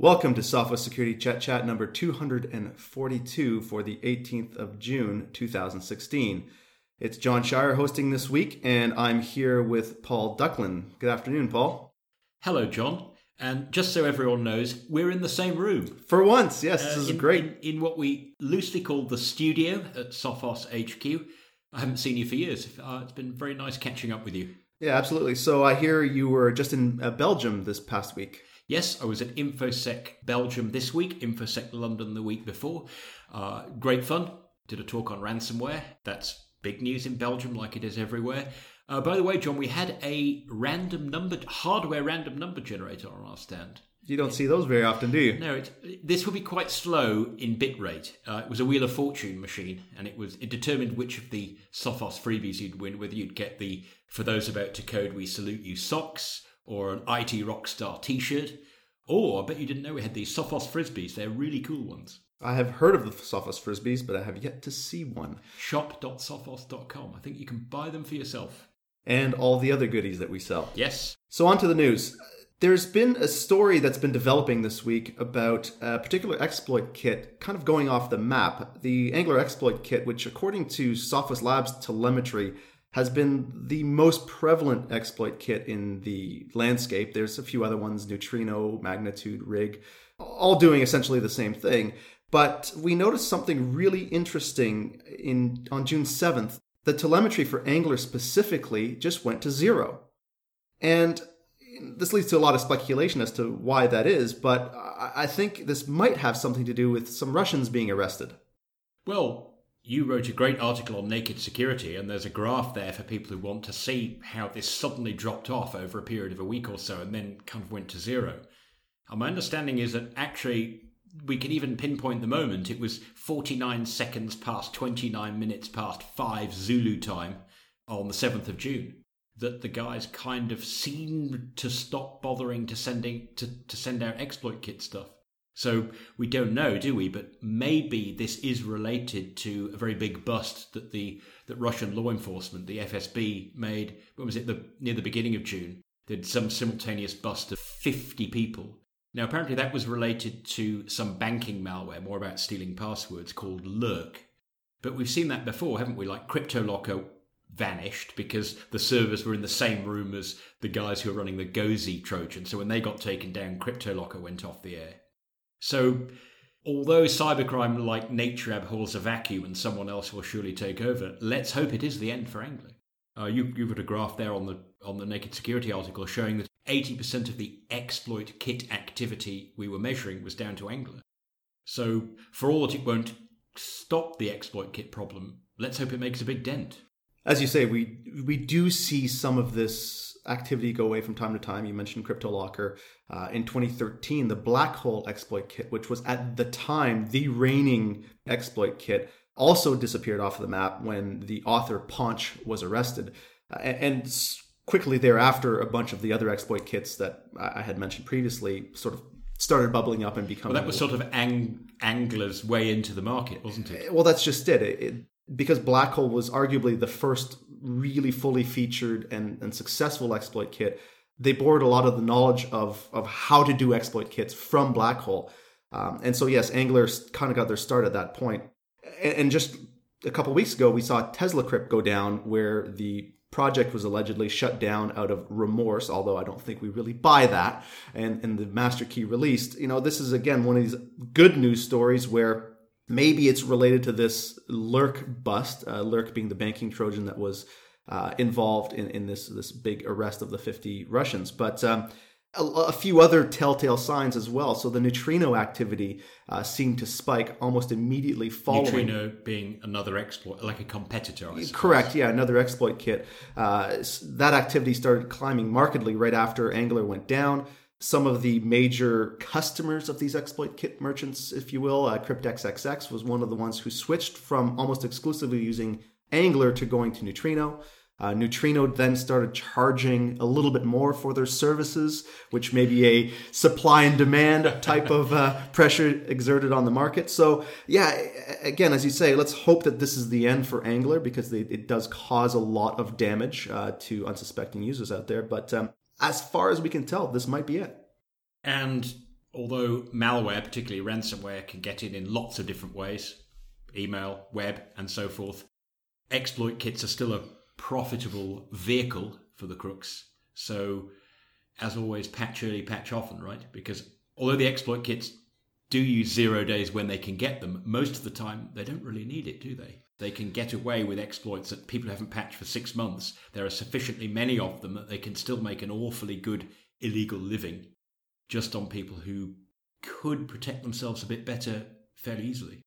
Welcome to Sophos Security Chet Chat number 242 for the 18th of June 2016. It's John Shier hosting this week, and I'm here with Paul Ducklin. Good afternoon, Paul. Hello, John. And just so everyone knows, we're in the same room. For once, yes, this Uh, is in, great. In, in what we loosely call the studio at Sophos HQ. I haven't seen you for years. Uh, it's been very nice catching up with you. Yeah, absolutely. So I hear you were just in uh, Belgium this past week. Yes, I was at InfoSec Belgium this week, InfoSec London the week before. Uh, great fun. Did a talk on ransomware. That's big news in Belgium, like it is everywhere. Uh, by the way, John, we had a random number, hardware random number generator on our stand. You don't see those very often, do you? No, it, this will be quite slow in bit rate. Uh, it was a Wheel of Fortune machine, and it was it determined which of the Sophos freebies you'd win, whether you'd get the "For those about to code, we salute you" socks, or an IT Rockstar T-shirt, or I bet you didn't know we had these Sophos frisbees. They're really cool ones. I have heard of the Sophos Frisbees, but I have yet to see one. Shop.sophos.com. I think you can buy them for yourself. And all the other goodies that we sell. Yes. So, on to the news. There's been a story that's been developing this week about a particular exploit kit kind of going off the map. The Angler exploit kit, which, according to Sophos Labs telemetry, has been the most prevalent exploit kit in the landscape. There's a few other ones Neutrino, Magnitude, Rig, all doing essentially the same thing. But we noticed something really interesting in on June 7th. The telemetry for Angler specifically just went to zero. And this leads to a lot of speculation as to why that is, but I think this might have something to do with some Russians being arrested. Well, you wrote a great article on naked security, and there's a graph there for people who want to see how this suddenly dropped off over a period of a week or so and then kind of went to zero. And my understanding is that actually we can even pinpoint the moment. It was 49 seconds past 29 minutes past 5 Zulu time on the 7th of June that the guys kind of seemed to stop bothering to sending to, to send out exploit kit stuff. So we don't know, do we? But maybe this is related to a very big bust that the that Russian law enforcement, the FSB, made. When was it? The near the beginning of June, did some simultaneous bust of fifty people. Now apparently that was related to some banking malware, more about stealing passwords, called Lurk. But we've seen that before, haven't we? Like CryptoLocker vanished because the servers were in the same room as the guys who were running the Gozi Trojan. So when they got taken down, CryptoLocker went off the air. So, although cybercrime like nature abhors a vacuum and someone else will surely take over, let's hope it is the end for Angler. Uh, you, you've got a graph there on the on the Naked Security article showing that 80% of the exploit kit activity we were measuring was down to Angler. So, for all that it won't stop the exploit kit problem, let's hope it makes a big dent. As you say, we we do see some of this activity go away from time to time. You mentioned CryptoLocker. Uh, in 2013, the Black Hole exploit kit, which was at the time the reigning exploit kit, also disappeared off of the map when the author Paunch was arrested. Uh, and, and quickly thereafter, a bunch of the other exploit kits that I had mentioned previously sort of started bubbling up and becoming. Well, that was sort of ang- Angler's way into the market, wasn't it? Well, that's just it. it, it because Black Hole was arguably the first really fully featured and, and successful exploit kit, they borrowed a lot of the knowledge of, of how to do exploit kits from Black Hole. Um, and so, yes, Angler kind of got their start at that point. And, and just a couple weeks ago, we saw Tesla Crypt go down, where the project was allegedly shut down out of remorse, although I don't think we really buy that, and, and the master key released. You know, this is again one of these good news stories where maybe it's related to this Lurk bust, uh, Lurk being the banking Trojan that was uh, involved in, in this this big arrest of the 50 Russians. But um, a, a, few other telltale signs as well. So the neutrino activity uh, seemed to spike almost immediately following. Neutrino being another exploit, like a competitor. Correct. Yeah, another exploit kit. Uh, that activity started climbing markedly right after Angler went down some of the major customers of these exploit kit merchants, if you will. Uh, CryptXXX was one of the ones who switched from almost exclusively using Angler to going to Neutrino. Uh, Neutrino then started charging a little bit more for their services, which may be a supply and demand type of uh, pressure exerted on the market. So, yeah, again, as you say, let's hope that this is the end for Angler because they, it does cause a lot of damage uh, to unsuspecting users out there. But um, as far as we can tell, this might be it. And although malware, particularly ransomware, can get in in lots of different ways email, web, and so forth exploit kits are still a profitable vehicle for the crooks. So, as always, patch early, patch often, right? Because although the exploit kits do use zero days when they can get them, most of the time they don't really need it, do they? They can get away with exploits that people haven't patched for six months. There are sufficiently many of them that they can still make an awfully good illegal living just on people who could protect themselves a bit better fairly easily.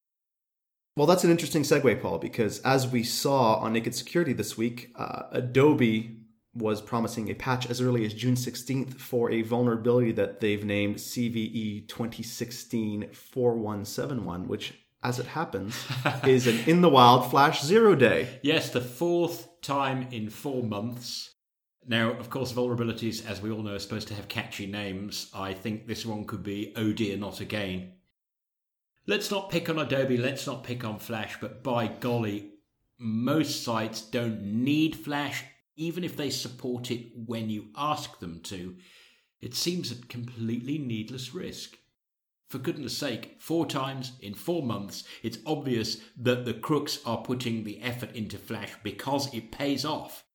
Well, that's an interesting segue, Paul, because as we saw on Naked Security this week, uh, Adobe was promising a patch as early as June 16th for a vulnerability that they've named CVE 2016 4171, which, as it happens, is an in the wild Flash Zero Day. Yes, the fourth time in four months. Now, of course, vulnerabilities, as we all know, are supposed to have catchy names. I think this one could be Oh Dear Not Again. Let's not pick on Adobe, let's not pick on Flash, but by golly, most sites don't need Flash, even if they support it when you ask them to. It seems a completely needless risk. For goodness sake, four times in four months, it's obvious that the crooks are putting the effort into Flash because it pays off.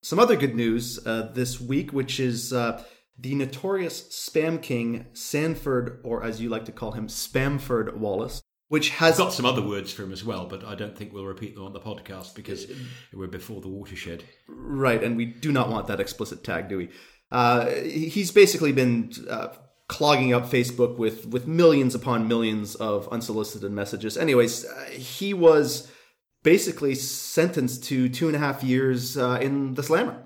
Some other good news uh, this week, which is uh, the notorious spam king Sanford, or as you like to call him, Spamford Wallace, which has got some other words for him as well, but I don't think we'll repeat them on the podcast because we're before the watershed. Right, and we do not want that explicit tag, do we? Uh, he's basically been uh, clogging up Facebook with with millions upon millions of unsolicited messages. Anyways, uh, he was basically sentenced to two and a half years uh, in the slammer.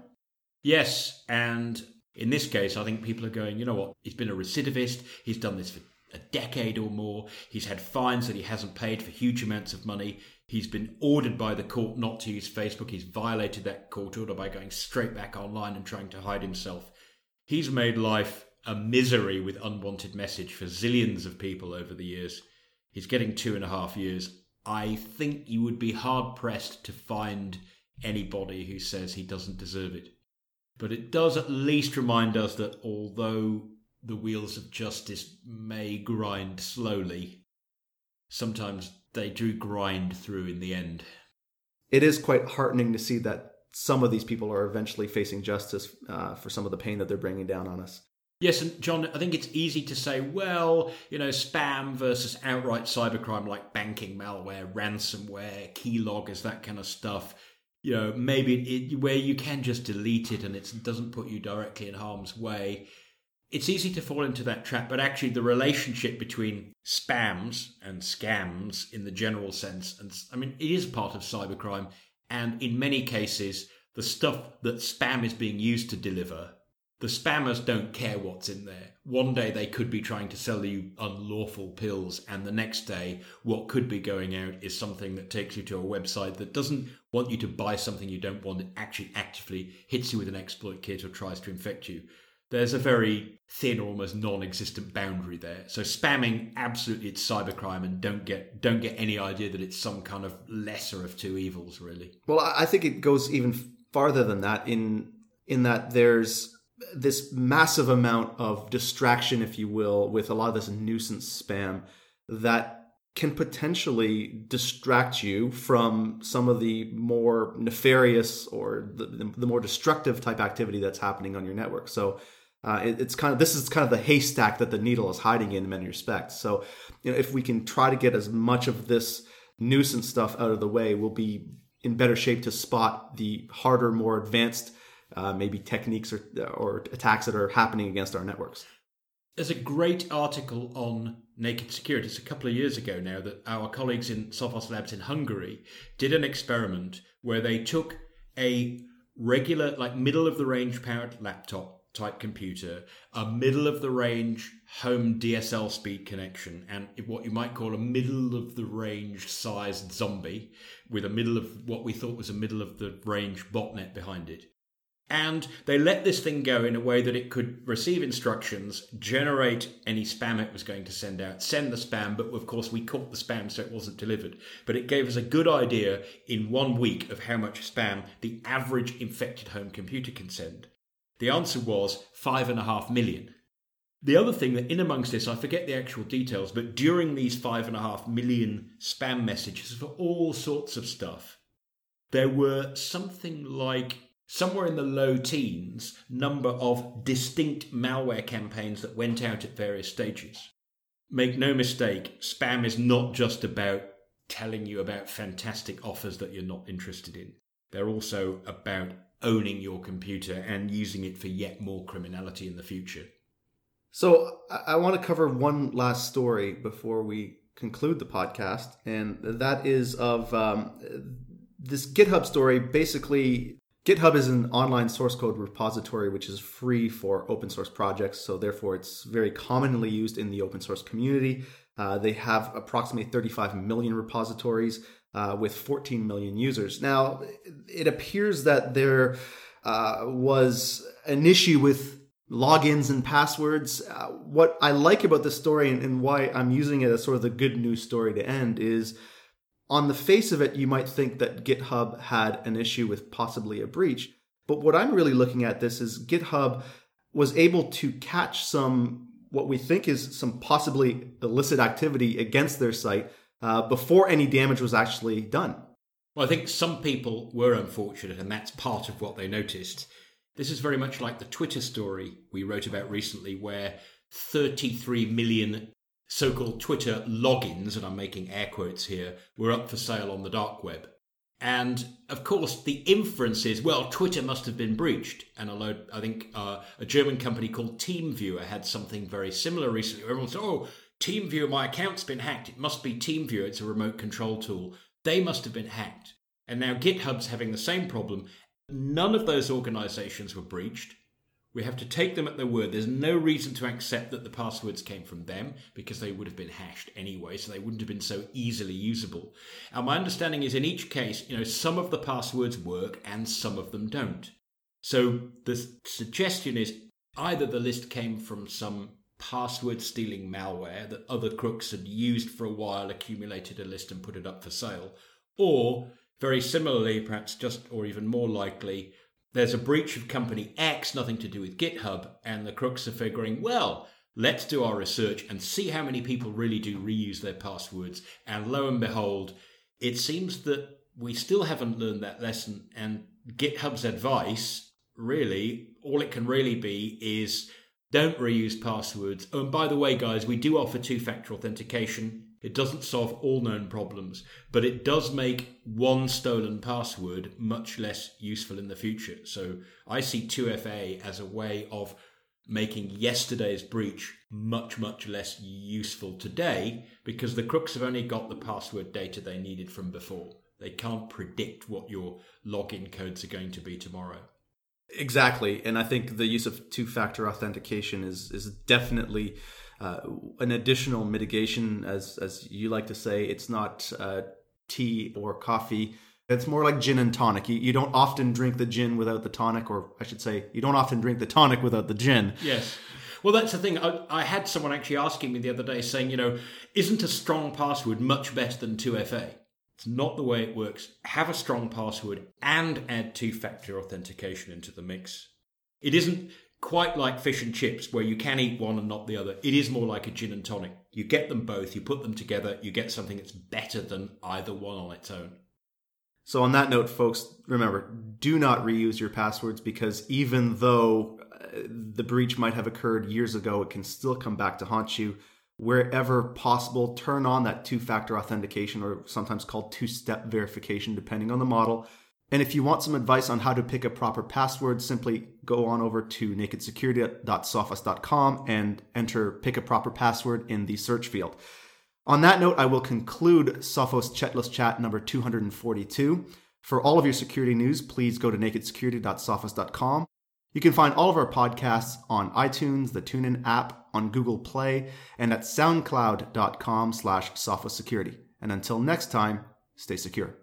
Yes, and in this case, I think people are going, you know what, he's been a recidivist, he's done this for a decade or more, he's had fines that he hasn't paid for huge amounts of money, he's been ordered by the court not to use Facebook, he's violated that court order by going straight back online and trying to hide himself. He's made life a misery with unwanted message for zillions of people over the years. He's getting two and a half years. I think you would be hard pressed to find anybody who says he doesn't deserve it. But it does at least remind us that although the wheels of justice may grind slowly, sometimes they do grind through in the end. It is quite heartening to see that some of these people are eventually facing justice uh, for some of the pain that they're bringing down on us. Yes, and John, I think it's easy to say, well, you know, spam versus outright cybercrime like banking malware, ransomware, keyloggers, that kind of stuff. You know maybe it, where you can just delete it and it doesn't put you directly in harm's way. It's easy to fall into that trap but actually the relationship between spams and scams in the general sense and i mean it is part of cybercrime and in many cases the stuff that spam is being used to deliver the spammers don't care what's in there. One day they could be trying to sell you unlawful pills, and the next day, what could be going out is something that takes you to a website that doesn't want you to buy something you don't want, it actually actively hits you with an exploit kit or tries to infect you. There's a very thin, almost non-existent boundary there. So spamming, absolutely, it's cybercrime, and don't get don't get any idea that it's some kind of lesser of two evils, really. Well, I think it goes even farther than that. In in that there's this massive amount of distraction, if you will, with a lot of this nuisance spam that can potentially distract you from some of the more nefarious or the, the more destructive type activity that's happening on your network. So uh, it, it's kind of this is kind of the haystack that the needle is hiding in, in many respects. So you know, if we can try to get as much of this nuisance stuff out of the way, we'll be in better shape to spot the harder, more advanced uh, maybe techniques or, or attacks that are happening against our networks. There's a great article on naked security. It's a couple of years ago now that our colleagues in Sophos Labs in Hungary did an experiment where they took a regular, like middle of the range powered laptop type computer, a middle of the range home DSL speed connection, and what you might call a middle of the range sized zombie with a middle of what we thought was a middle of the range botnet behind it. And they let this thing go in a way that it could receive instructions, generate any spam it was going to send out, send the spam, but of course we caught the spam so it wasn't delivered. But it gave us a good idea in one week of how much spam the average infected home computer can send. The answer was five and a half million. The other thing that in amongst this, I forget the actual details, but during these five and a half million spam messages for all sorts of stuff, there were something like somewhere in the low teens number of distinct malware campaigns that went out at various stages. Make no mistake, spam is not just about telling you about fantastic offers that you're not interested in. They're also about owning your computer and using it for yet more criminality in the future. So I want to cover one last story before we conclude the podcast, and that is of um, this GitHub story. Basically, GitHub is an online source code repository which is free for open source projects, so therefore it's very commonly used in the open source community. Uh, they have approximately 35 million repositories uh, with 14 million users. Now, it appears that there uh, was an issue with logins and passwords. Uh, what I like about this story and, and why I'm using it as sort of the good news story to end is on the face of it, you might think that GitHub had an issue with possibly a breach. But what I'm really looking at this is GitHub was able to catch some what we think is some possibly illicit activity against their site uh, before any damage was actually done. Well, I think some people were unfortunate, and that's part of what they noticed. This is very much like the Twitter story we wrote about recently, where 33 million so called Twitter logins, and I'm making air quotes here, were up for sale on the dark web. And of course, the inference is, well, Twitter must have been breached. And although I think uh, a German company called TeamViewer had something very similar recently, everyone said, oh, TeamViewer, my account's been hacked. It must be TeamViewer. It's a remote control tool. They must have been hacked. And now GitHub's having the same problem. None of those organizations were breached. We have to take them at their word. There's no reason to accept that the passwords came from them because they would have been hashed anyway, so they wouldn't have been so easily usable. And my understanding is in each case, you know, some of the passwords work and some of them don't. So the suggestion is either the list came from some password stealing malware that other crooks had used for a while, accumulated a list and put it up for sale, or very similarly, perhaps just or even more likely, there's a breach of company X, nothing to do with GitHub, and the crooks are figuring, well, let's do our research and see how many people really do reuse their passwords. And lo and behold, it seems that we still haven't learned that lesson. And GitHub's advice, really, all it can really be is don't reuse passwords. Oh, and by the way, guys, we do offer two factor authentication. It doesn't solve all known problems, but it does make one stolen password much less useful in the future. So I see 2FA as a way of making yesterday's breach much, much less useful today because the crooks have only got the password data they needed from before. They can't predict what your login codes are going to be tomorrow. Exactly, and I think the use of two-factor authentication is is definitely uh, an additional mitigation, as as you like to say. It's not uh, tea or coffee. It's more like gin and tonic. You, you don't often drink the gin without the tonic, or I should say, you don't often drink the tonic without the gin. Yes. Well, that's the thing. I, I had someone actually asking me the other day saying, you know, isn't a strong password much better than 2FA? It's not the way it works. Have a strong password and add two factor authentication into the mix. It isn't quite like fish and chips where you can eat one and not the other. It is more like a gin and tonic. You get them both, you put them together, you get something that's better than either one on its own. So, on that note, folks, remember do not reuse your passwords because even though uh, the breach might have occurred years ago, it can still come back to haunt you wherever possible, turn on that two factor authentication or sometimes called two step verification, depending on the model. And if you want some advice on how to pick a proper password, simply go on over to nakedsecurity.sophos.com and enter pick a proper password in the search field. On that note, I will conclude Sophos Chetlist Chat number 242. For all of your security news, please go to nakedsecurity.sophos.com. You can find all of our podcasts on iTunes, the TuneIn app, on Google Play, and at soundcloud.com slash sophosecurity. And until next time, stay secure.